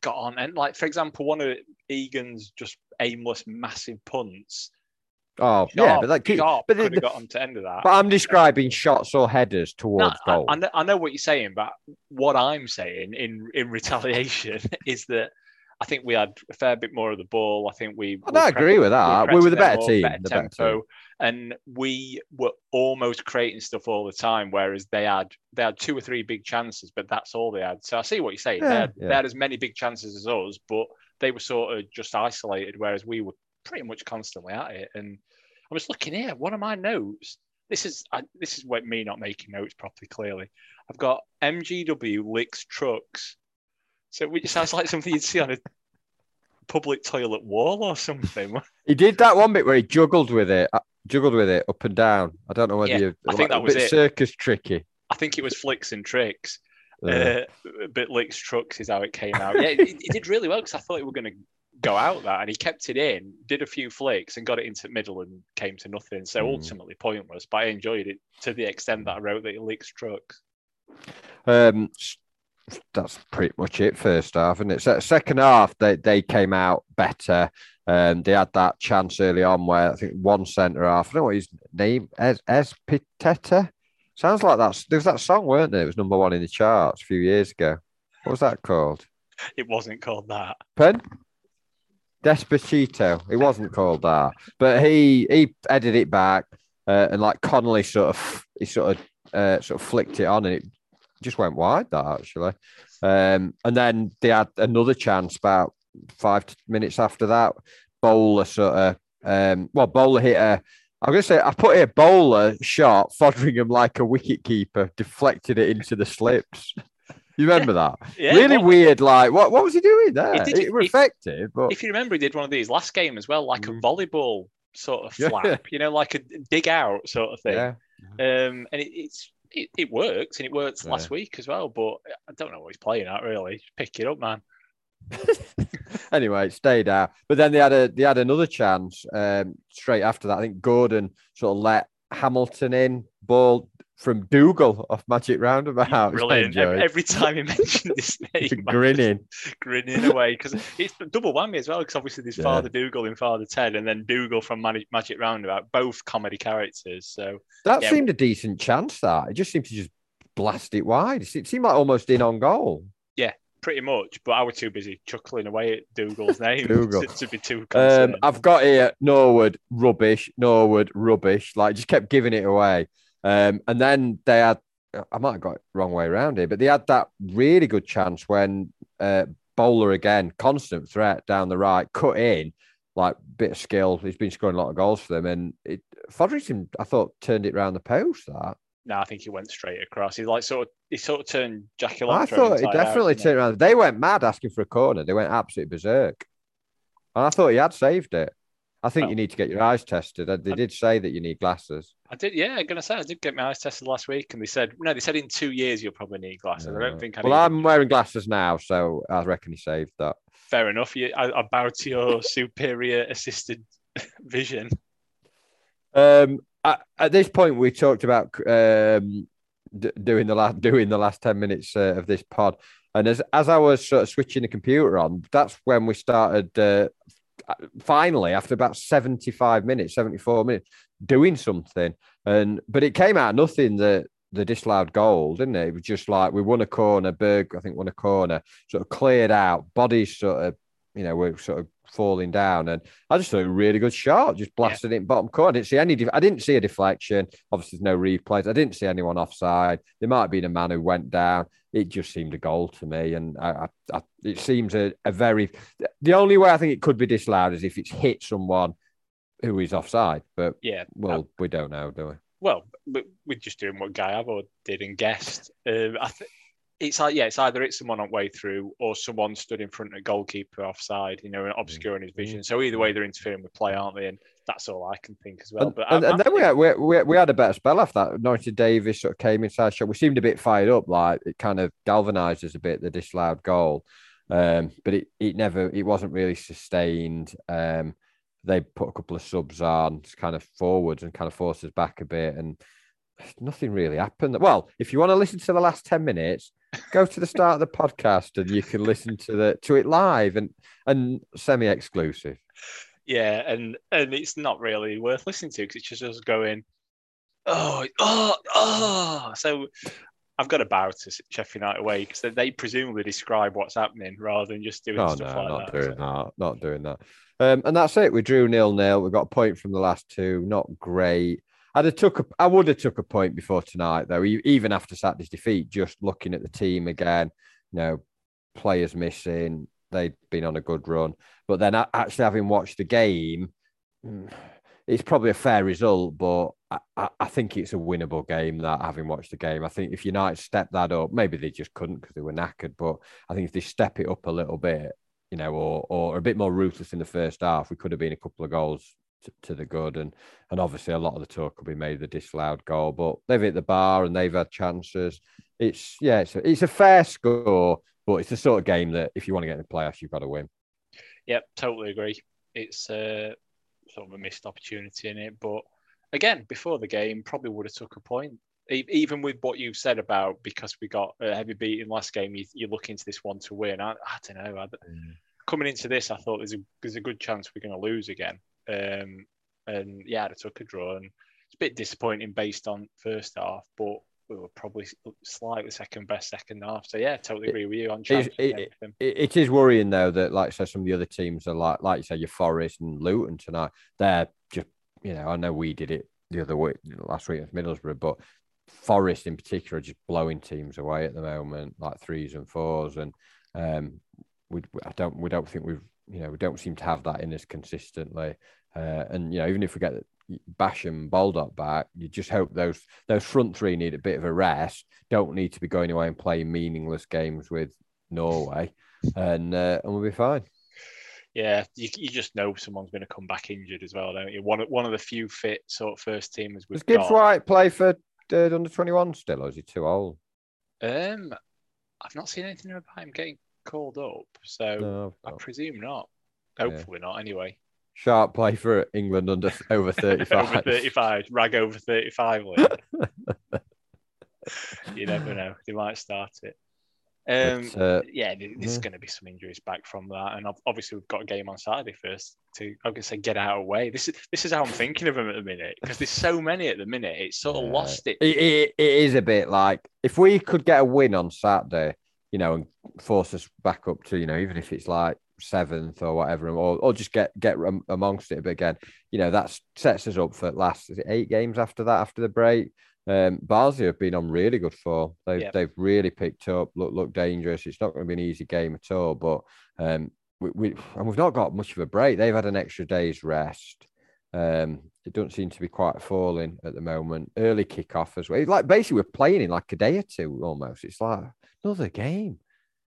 got on. And like, for example, one of Egan's just aimless, massive punts. Oh yeah, but that could, Sharp but, could have got on to end of that. but I'm describing shots or headers towards I, goal. I, know, I know what you're saying, but what I'm saying in in retaliation is that I think we had a fair bit more of the ball. I think we. I we agree with that. We were pressing the better more, team. better The better tempo, team. and we were almost creating stuff all the time. Whereas they had they had two or three big chances, but that's all they had. So I see what you're saying. they, had, yeah. they had as many big chances as us, but they were sort of just isolated. Whereas we were pretty much constantly at it. And I was looking here. One of my notes. This is I, this is what me not making notes properly. Clearly, I've got MGW licks trucks. So which sounds like something you'd see on a public toilet wall or something. He did that one bit where he juggled with it, uh, juggled with it up and down. I don't know whether Yeah, you. I think like, that a was bit it. circus tricky. I think it was flicks and tricks. Uh, Uh, but licks trucks is how it came out. Yeah, it, it did really well because I thought we were going to go out that, and he kept it in, did a few flicks, and got it into the middle and came to nothing. So Mm. ultimately pointless. But I enjoyed it to the extent that I wrote that he licks trucks. Um, that's pretty much it. First half, and it's so second half. They they came out better. Um, they had that chance early on where I think one centre half. I don't know what his name Es Espiteta. Sounds like that. There was that song, weren't there? It was number one in the charts a few years ago. What was that called? It wasn't called that. Pen? Despacito. It wasn't called that, but he he headed it back, uh, and like Connolly sort of he sort of uh, sort of flicked it on, and it just went wide. That actually, um, and then they had another chance about five minutes after that. Bowler sort of um, well, Bowler hit a. I'm gonna say I put a Bowler shot Foderingham like a wicket keeper, deflected it into the slips. You remember that? Yeah, really well, weird. Like, what what was he doing there? It, did- was if- effective, but If you remember, he did one of these last game as well, like Mm. a volleyball sort of Yeah. flap, you know, like a dig out sort of thing. yeah, Um, and it, it's it, it works, and it worked Yeah. last week as well. But I don't know what he's playing at really. Just pick it up, man. anyway, it stayed out. But then they had a they had another chance um, straight after that. I think Gordon sort of let Hamilton in ball from Dougal off Magic Roundabout. Brilliant. Every, every time he mentioned this name, grinning. grinning away because it's double whammy as well. Because obviously there's Yeah. Father Dougal in Father Ted, and then Dougal from Magic, Magic Roundabout, both comedy characters. So That Yeah. seemed a decent chance. That it just seemed to just blast it wide. It seemed like almost in on goal. Yeah, pretty much, but I was too busy chuckling away at Dougal's name Dougal. to, to be too Um. I've got here Norwood rubbish, Norwood rubbish. Like just kept giving it away. Um, and then they had, I might have got it wrong way around here, but they had that really good chance when uh, Bowler again, constant threat down the right, cut in, like bit of skill. He's been scoring a lot of goals for them, and it Foderingham, I thought, turned it round the post. That no, I think he went straight across. He like sort of he sort of turned Jackie I thought he out, definitely didn't turned around. They went mad asking for a corner. They went absolutely berserk, and I thought he had saved it. I think Well- you need to get your eyes tested. Uh, They did say that you need glasses. I did, yeah. I'm gonna say I did get my eyes tested last week, and they said no. They said in two years you'll probably need glasses. I don't think I well, I'm wearing glasses now, so I reckon he saved that. fair enough. You, I, I bow to your superior assisted vision. Um, at, at this point, we talked about um, d- doing the last doing the last ten minutes uh, of this pod, and as as I was sort of switching the computer on, that's when we started. Uh, finally, after about seventy-five minutes, seventy-four minutes, doing something, and but it came out nothing. The the disallowed goal, didn't it? It was just like we won a corner. Berge, I think, won a corner, sort of cleared out. Bodies sort of, you know, were sort of falling down, and I just thought a really good shot, just blasted it in bottom corner. I didn't see any. Def- I didn't see a deflection. Obviously, there's no replays. I didn't see anyone offside. There might have been a man who went down. It just seemed a goal to me, and I, I, I, it seems a, a very. The only way I think it could be disallowed is if it's hit someone who is offside. But Yeah. well, we don't know, do we? Well, we're just doing what Guy Abbo did and guessed. Um, I think it's like yeah, it's either it's someone on way through or someone stood in front of a goalkeeper offside, you know, and obscuring his vision. So either way, they're interfering with play, aren't they? And that's all I can think as well. And, but and, and then we had, we, we, we had a better spell after that. Norrington-Davies sort of came inside shot. We seemed a bit fired up, like it kind of galvanized us a bit, the disallowed goal. Um, but it, it never, it wasn't really sustained. Um, they put a couple of subs on, kind of forwards and kind of forced us back a bit. And nothing really happened. Well, if you want to listen to the last 10 minutes, go to the start of the podcast and you can listen to the to it live and and semi-exclusive. Yeah, and and it's not really worth listening to because it's just us going, oh, oh, oh. So I've got a bow to Sheffield United away because they, they, presumably describe what's happening rather than just doing oh, stuff no, like not that. Doing so. that. Not doing that. Um, and that's it. We drew nil nil. We got a point from the last two. Not great. I'd have took a, I would have took a point before tonight though, even after Saturday's defeat. Just looking at the team again, you know, players missing. They'd been on a good run, but then actually having watched the game, mm, it's probably a fair result. But I, I think it's a winnable game. That having watched the game, I think if United step that up, maybe they just couldn't because they were knackered. But I think if they step it up a little bit, you know, or or a bit more ruthless in the first half, we could have been a couple of goals to, to, the good. And and obviously a lot of the talk will be made the disallowed goal, but they've hit the bar and they've had chances. It's yeah, it's a, it's a fair score, but it's the sort of game that if you want to get in the playoffs, you've got to win. Yep, totally agree. It's uh, sort of a missed opportunity in it, but again, before the game, probably would have took a point. Even with what you've said about because we got a heavy beat in last game, you, you look into this one to win. I, I don't know. I, mm. Coming into this, I thought there's a there's a good chance we're going to lose again. Um, and yeah, they took a draw, and it's a bit disappointing based on first half, but we were probably slightly second best second half. So yeah, totally agree with you on it, it, it, it is worrying though that like so some of the other teams are like like you say your Forest and Luton tonight. They're just you know I know we did it the other week last week at Middlesbrough, but Forest in particular are just blowing teams away at the moment, like threes and fours, and um, we I don't we don't think we've you know we don't seem to have that in us consistently. Uh, and you know, even if we get Basham Baldock back, you just hope those those front three need a bit of a rest. Don't need to be going away and playing meaningless games with Norway, and uh, and we'll be fine. Yeah, you, you just know someone's going to come back injured as well, don't you? One one of the few fit sort of first teamers we've Does Gibbs got. White play for uh, under twenty one still, or is he too old? Um, I've not seen anything about him getting called up, so no, I presume not. Hopefully yeah. not. Anyway. Sharp play for England under over 35. over 35, rag over 35. you never know. They might start it. Um, but, uh, yeah, there's yeah. going to be some injuries back from that, and obviously we've got a game on Saturday first to I'm going to say get out of the way. This is this is how I'm thinking of them at the minute because there's so many at the minute. It's sort of lost it. It, it. it is a bit like if we could get a win on Saturday, you know, and force us back up to you know even if it's like seventh or whatever, or, or just get get amongst it. But again, you know, that sets us up for last is it eight games after that after the break. Um, Barnsley have been on really good form. They've yep. they've really picked up, look look dangerous. It's not going to be an easy game at all, but um, we, we and we've not got much of a break. They've had an extra day's rest. Um, it doesn't seem to be quite falling at the moment. Early kickoff as well. It's like basically we're playing in like a day or two almost. It's like another game.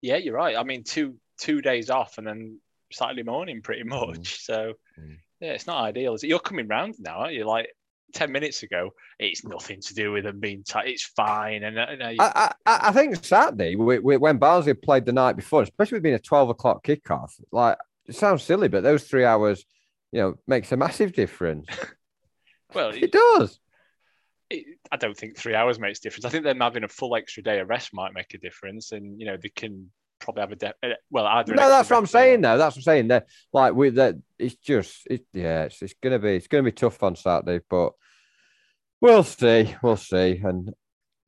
Yeah, you're right. I mean, two two days off and then Saturday morning, pretty mm. much. Mm. So mm. yeah, it's not ideal. Is it? You're coming round now, aren't you? Like ten minutes ago, it's nothing to do with them being tight. It's fine. And uh, you I, I, I, think Saturday we, we, when Barnsley played the night before, especially with being a twelve o'clock kickoff, like it sounds silly, but those three hours, you know, makes a massive difference. well, it, it does. It, I don't think three hours makes a difference. I think them having a full extra day of rest might make a difference, and you know they can probably have a de- uh, well either no that's what i'm saying though. That's what i'm saying. That like with that it's just it, yeah it's, it's gonna be it's gonna be tough on saturday but we'll see we'll see. And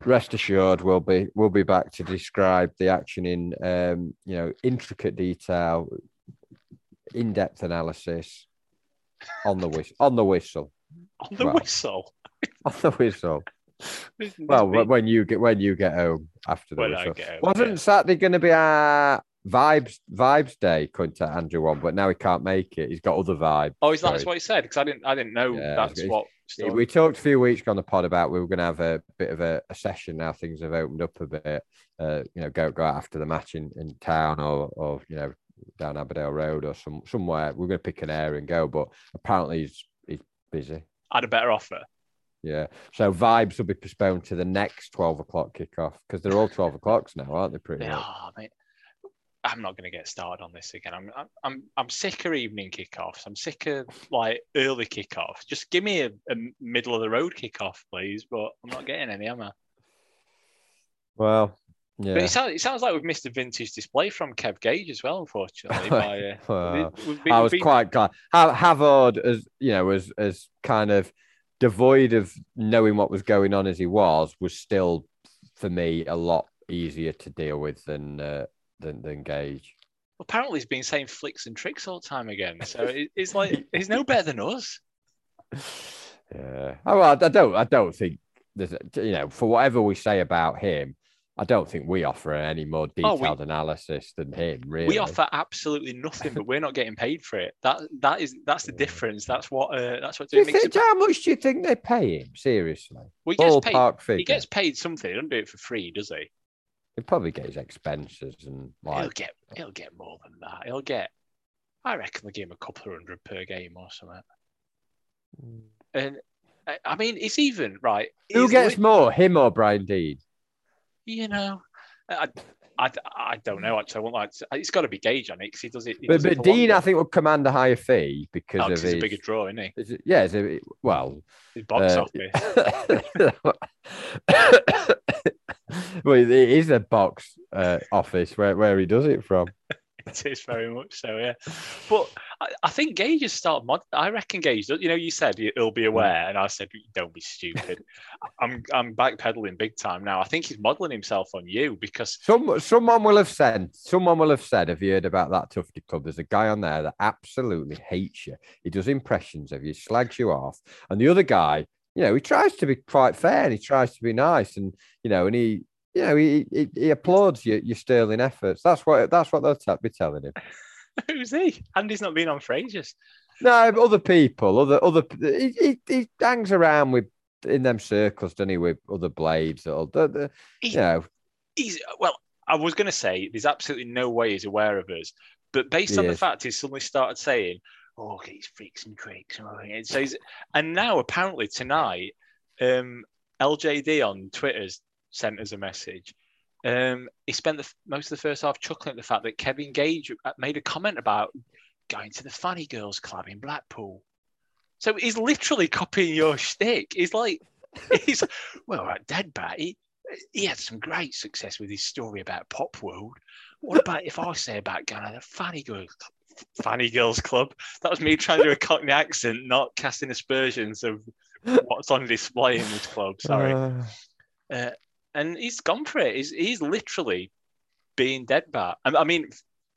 rest assured we'll be we'll be back to describe the action in um you know intricate detail in-depth analysis on the whistle on the whistle. On the well, whistle? On the whistle well, when you get when you get home after the home, wasn't yeah. Saturday going to be a vibes vibes day? According to Andrew one, but now he can't make it. He's got other vibes. Oh, is that what he said? Because I didn't I didn't know yeah, that's what story. We talked a few weeks ago on the pod about we were going to have a bit of a, a session now. Things have opened up a bit. Uh, you know, go go out after the match in, in town or or you know down Abbeydale Road or some somewhere. We're going to pick an area and go. But apparently he's he's busy. I had a better offer. Yeah. So vibes will be postponed to the next twelve o'clock kickoff because they're all twelve o'clocks now, aren't they? Pretty much. Oh, mate. I'm not going to get started on this again. I'm, I'm, I'm, I'm sick of evening kickoffs. I'm sick of like early kickoffs. Just give me a, a middle of the road kickoff, please. But I'm not getting any, am I? Well, yeah. But it sounds, it sounds like we've missed a vintage display from Kev Gage as well, unfortunately. by, uh, Well, we- we've been- I was been- quite glad. Ha- Havord, as you know, was as kind of devoid of knowing what was going on as he was, was still for me a lot easier to deal with than uh, than than Gage. Apparently, he's been saying flicks and tricks all the time again. So it, it's like he's no better than us. Yeah. Oh, well, I don't. I don't think there's. You know, for whatever we say about him, I don't think we offer any more Oh, we- detailed analysis than him. Really, We offer absolutely nothing, but we're not getting paid for it. That that is that's the difference. That's what uh, that's what Do you think, how much do you think they pay him? Seriously, Well, he gets paid. figure. He gets paid something. He doesn't do it for free, does he? He'll probably get his expenses and He'll get he'll get more than that. He'll get. I reckon they'll give him a couple of hundred per game or something. And I- mean, it's even right. Who gets lit- more, him or Brian Deane? You know, I, I, I don't know. Actually, I won't like. To, it's got to be Gage on it because he does it. he But, does it but for Deane, longer. I think, will command a higher fee because Oh, of 'cause his. he's a bigger draw, isn't he? is it- yeah, it's a, well, His box Uh, office. well, it is a box uh, office where, where he does it from. It is very much so, yeah. But I, I think Gage has started mod. I reckon Gage. You know, you said he'll be mm. aware, and I said, "Don't be stupid." I'm I'm backpedaling big time now. I think he's modelling himself on you because Some someone will have said, someone will have said, have you heard about that Tufty Club? There's a guy on there that absolutely hates you. He does impressions of you, slags you off, and the other guy, you know, he tries to be quite fair and he tries to be nice, and you know, and he, you know, he he, he applauds your, your sterling efforts. That's what that's what they'll t- be telling him. who's he? Andy's not been on for ages. No, but other people, other other, he, he, he hangs around with in them circles, doesn't he, with other blades? Or the, the, He- you know, He's well. I was going to say there's absolutely no way he's aware of us, but based on the fact he suddenly started saying, "Oh, he's freaks and tricks," and so he's, and now apparently tonight, um, LJD on Twitter's sent us a message. Um, he spent the, most of the first half chuckling at the fact that Kevin Gage uh, made a comment about going to the Fanny Girls Club in Blackpool. So he's literally copying your shtick. He's like, he's well, at Deadbat, he, he had some great success with his story about Pop World. What about if I say about going to the Fanny Girls Funny Girls Club? That was me trying to do a Cockney accent, not casting aspersions of what's on display in this club. Sorry. uh, Uh, and he's gone for it. He's, he's literally being dead bat. I, I mean,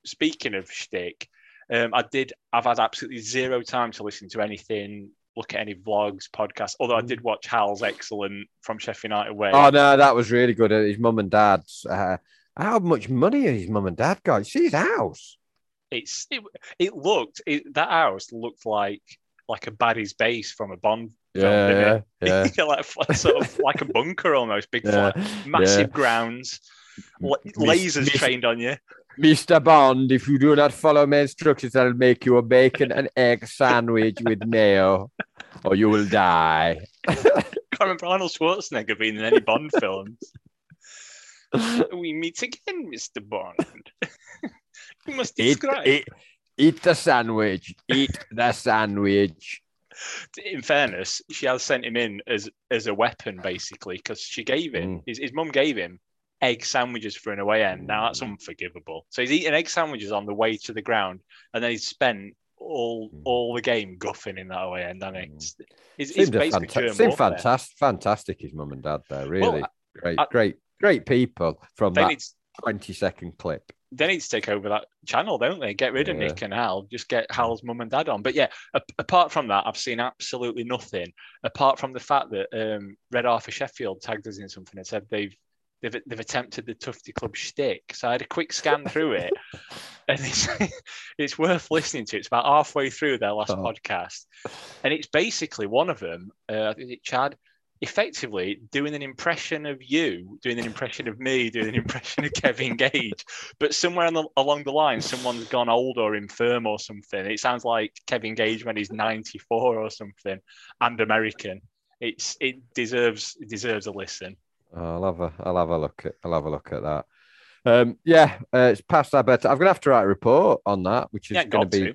speaking of shtick, um, I did. I've had absolutely zero time to listen to anything, look at any vlogs, podcasts. Although I did watch Hal's excellent from Sheffield United way. Oh no, that was really good. His mum and dad's. Uh, how much money has his mum and dad got? See his house. It's it, it looked it, that house looked like like a baddie's base from a Bond Yeah, yeah, it? like sort of like a bunker almost, big yeah. flat, massive grounds, la- lasers trained on you. Mr. Bond, if you do not follow my instructions, I'll make you a bacon and egg sandwich with mayo, or you will die. I can't remember Arnold Schwarzenegger being in any Bond films. we meet again, Mr. Bond. you must Eat, eat, eat the sandwich. Eat the sandwich. In fairness, she has sent him in as as a weapon, basically, because she gave him Mm. his, his mum gave him egg sandwiches for an away end. Now that's unforgivable. So he's eating egg sandwiches on the way to the ground, and then he's spent all Mm. all the game guffing in that away end. And Mm. it's it's, it's Seemed, basically fanta- seemed fantastic, fantastic. His mum and dad there, really Well, great, I- great, great people from that need twenty second clip. They need to take over that channel, don't they? Get rid of Yeah. Nick and Hal, just get Hal's mum and dad on. But yeah, a- apart from that, I've seen absolutely nothing. Apart from the fact that um, Red Arthur Sheffield tagged us in something and said they've they've they've attempted the Tufty Club shtick. So I had a quick scan through it, and it's it's worth listening to. It's about halfway through their last oh. podcast, and it's basically one of them. Uh, is it Chad? Effectively doing an impression of you, doing an impression of me, doing an impression of Kevin Gage, but somewhere the, along the line, someone's gone old or infirm or something. It sounds like Kevin Gage when he's 94 or something, and American. It's it deserves it deserves a listen. Oh, I'll have a I'll have a look at I'll have a look at that. Um, yeah, uh, it's past our bedtime. I'm gonna have to write a report on that, which is yeah, going to be.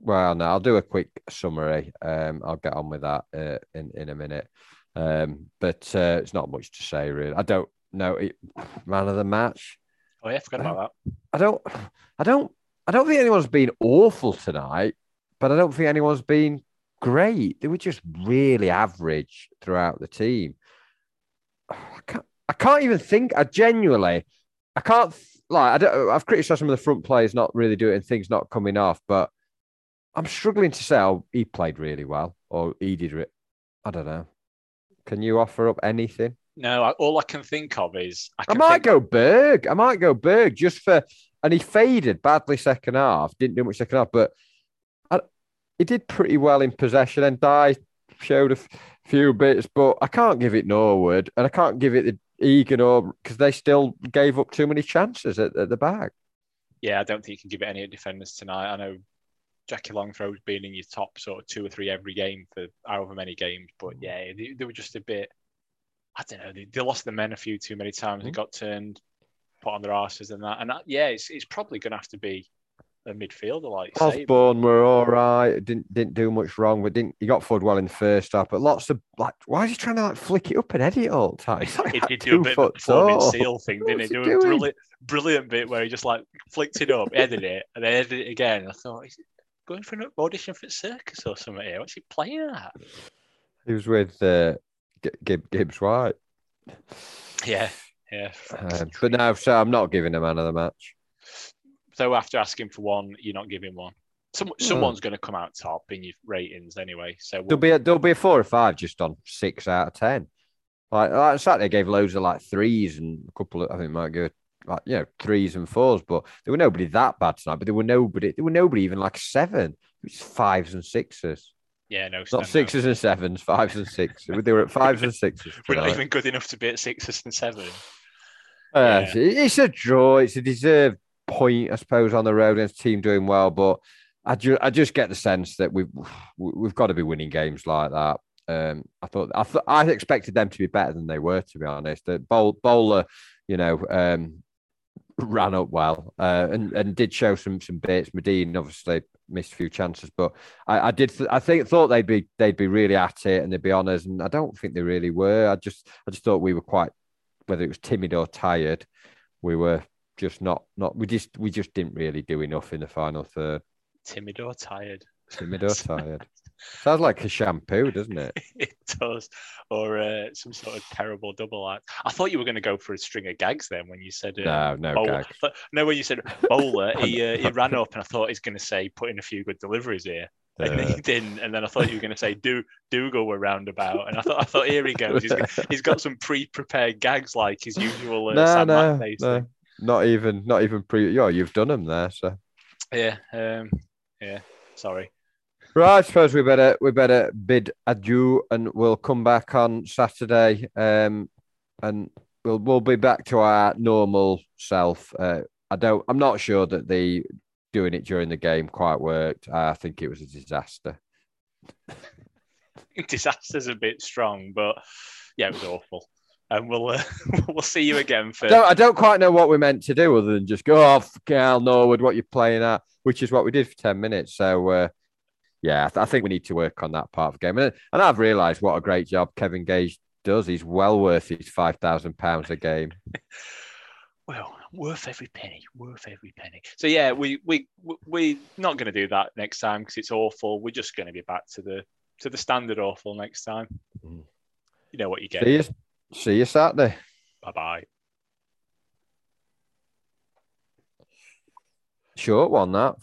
Well, no, I'll do a quick summary. Um, I'll get on with that uh, in in a minute. Um, but uh, it's not much to say really. I don't know it, man of the match. Oh yeah, forgot about that. I don't, I don't, I don't think anyone's been awful tonight, but I don't think anyone's been great. They were just really average throughout the team. I can't, I can't even think. I genuinely, I can't like. I don't, I've criticised some of the front players not really doing things not coming off, but I'm struggling to say oh, he played really well or he did it. I don't know. Can you offer up anything? No, I, all I can think of is I, I might think... go Berge. I might go Berge just for, and he faded badly second half. Didn't do much second half, but I, he did pretty well in possession. Ndiaye showed a f- few bits, but I can't give it Norwood, and I can't give it the Egan or because they still gave up too many chances at, at the back. Yeah, I don't think you can give it any defenders tonight. I know Jackie Longthrow's been in your top sort of two or three every game for however many games, but yeah, they, they were just a bit. I don't know. They, they, lost the men a few too many times. Mm-hmm. They got turned, put on their asses and that. And that, yeah, it's, it's probably going to have to be a midfielder like Osborn were all right. Didn't didn't do much wrong. But didn't he got forward well in the first half? But lots of like, why is he trying to like flick it up and edit it all the time? Like he did do a bit of a performing seal thing, didn't he? Do a brilliant, brilliant bit where he just like flicked it up, edited it, and then edited it again. I thought he's going for an audition for circus or something here. What's he playing at? He was with uh, Gibbs White. Yeah, yeah. Um, but now, so I'm not giving a man of the match. So after asking for one, you're not giving one. Some, hmm. someone's going to come out top in your ratings anyway. So we'll... there'll be a, there'll be a four or five just on six out of ten. Like, like Saturday gave loads of like threes and a couple of I think might go like you know threes and fours, but there were nobody that bad tonight. But there were nobody there were nobody even like seven. It was fives and sixes. Yeah, no, not sixes no. and sevens, fives and sixes. they were at fives and sixes. We're not even good enough to be at sixes and sevens. Uh, yeah. It's a draw. It's a deserved point, I suppose, on the road against team doing well. But I, ju- I just get the sense that we've we've got to be winning games like that. Um, I thought I, th- I expected them to be better than they were, to be honest. The bowl- bowler, you know, um, ran up well uh, and and did show some some bits. Madine obviously missed a few chances, but I, I did th- I think thought they'd be they'd be really at it and they'd be honest, and I don't think they really were. I just I just thought we were quite whether it was timid or tired, we were just not not we just we just didn't really do enough in the final third. Timid or tired. Timid or tired. Sounds like a shampoo, doesn't it? it does, or uh, some sort of terrible double act. I thought you were going to go for a string of gags then when you said uh, no, no bowler. No, when you said bowler, he uh, he ran up and I thought he's going to say put in a few good deliveries here. And he didn't, and then I thought you were going to say "do do go were roundabout," and I thought I thought here he goes. He's, he's got some pre-prepared gags like his usual. Uh, no, Sam no, no. Not even, not even pre. Yeah, you've done them there, so. Yeah, um, yeah. Sorry. Right, I suppose we better we better bid adieu, and we'll come back on Saturday, um, and we'll we'll be back to our normal self. Uh, I don't. I'm not sure that the doing it during the game quite worked. I think it was a disaster. Disaster's a bit strong, but yeah, it was awful and we'll uh, we'll see you again for. I don't, I don't, quite know what we meant to do other than just go off, oh, Cal Norwood, what you're playing at, which is what we did for ten minutes. So uh, yeah, I, th- I, think we need to work on that part of the game, and, and I've realised what a great job Kevin Gage does. He's well worth his five thousand pounds a game. well, worth every penny, worth every penny. So yeah, we we we're not going to do that next time because it's awful. We're just going to be back to the to the standard awful next time. Mm. You know what you get. See you, See you Saturday. Bye bye. Short one that.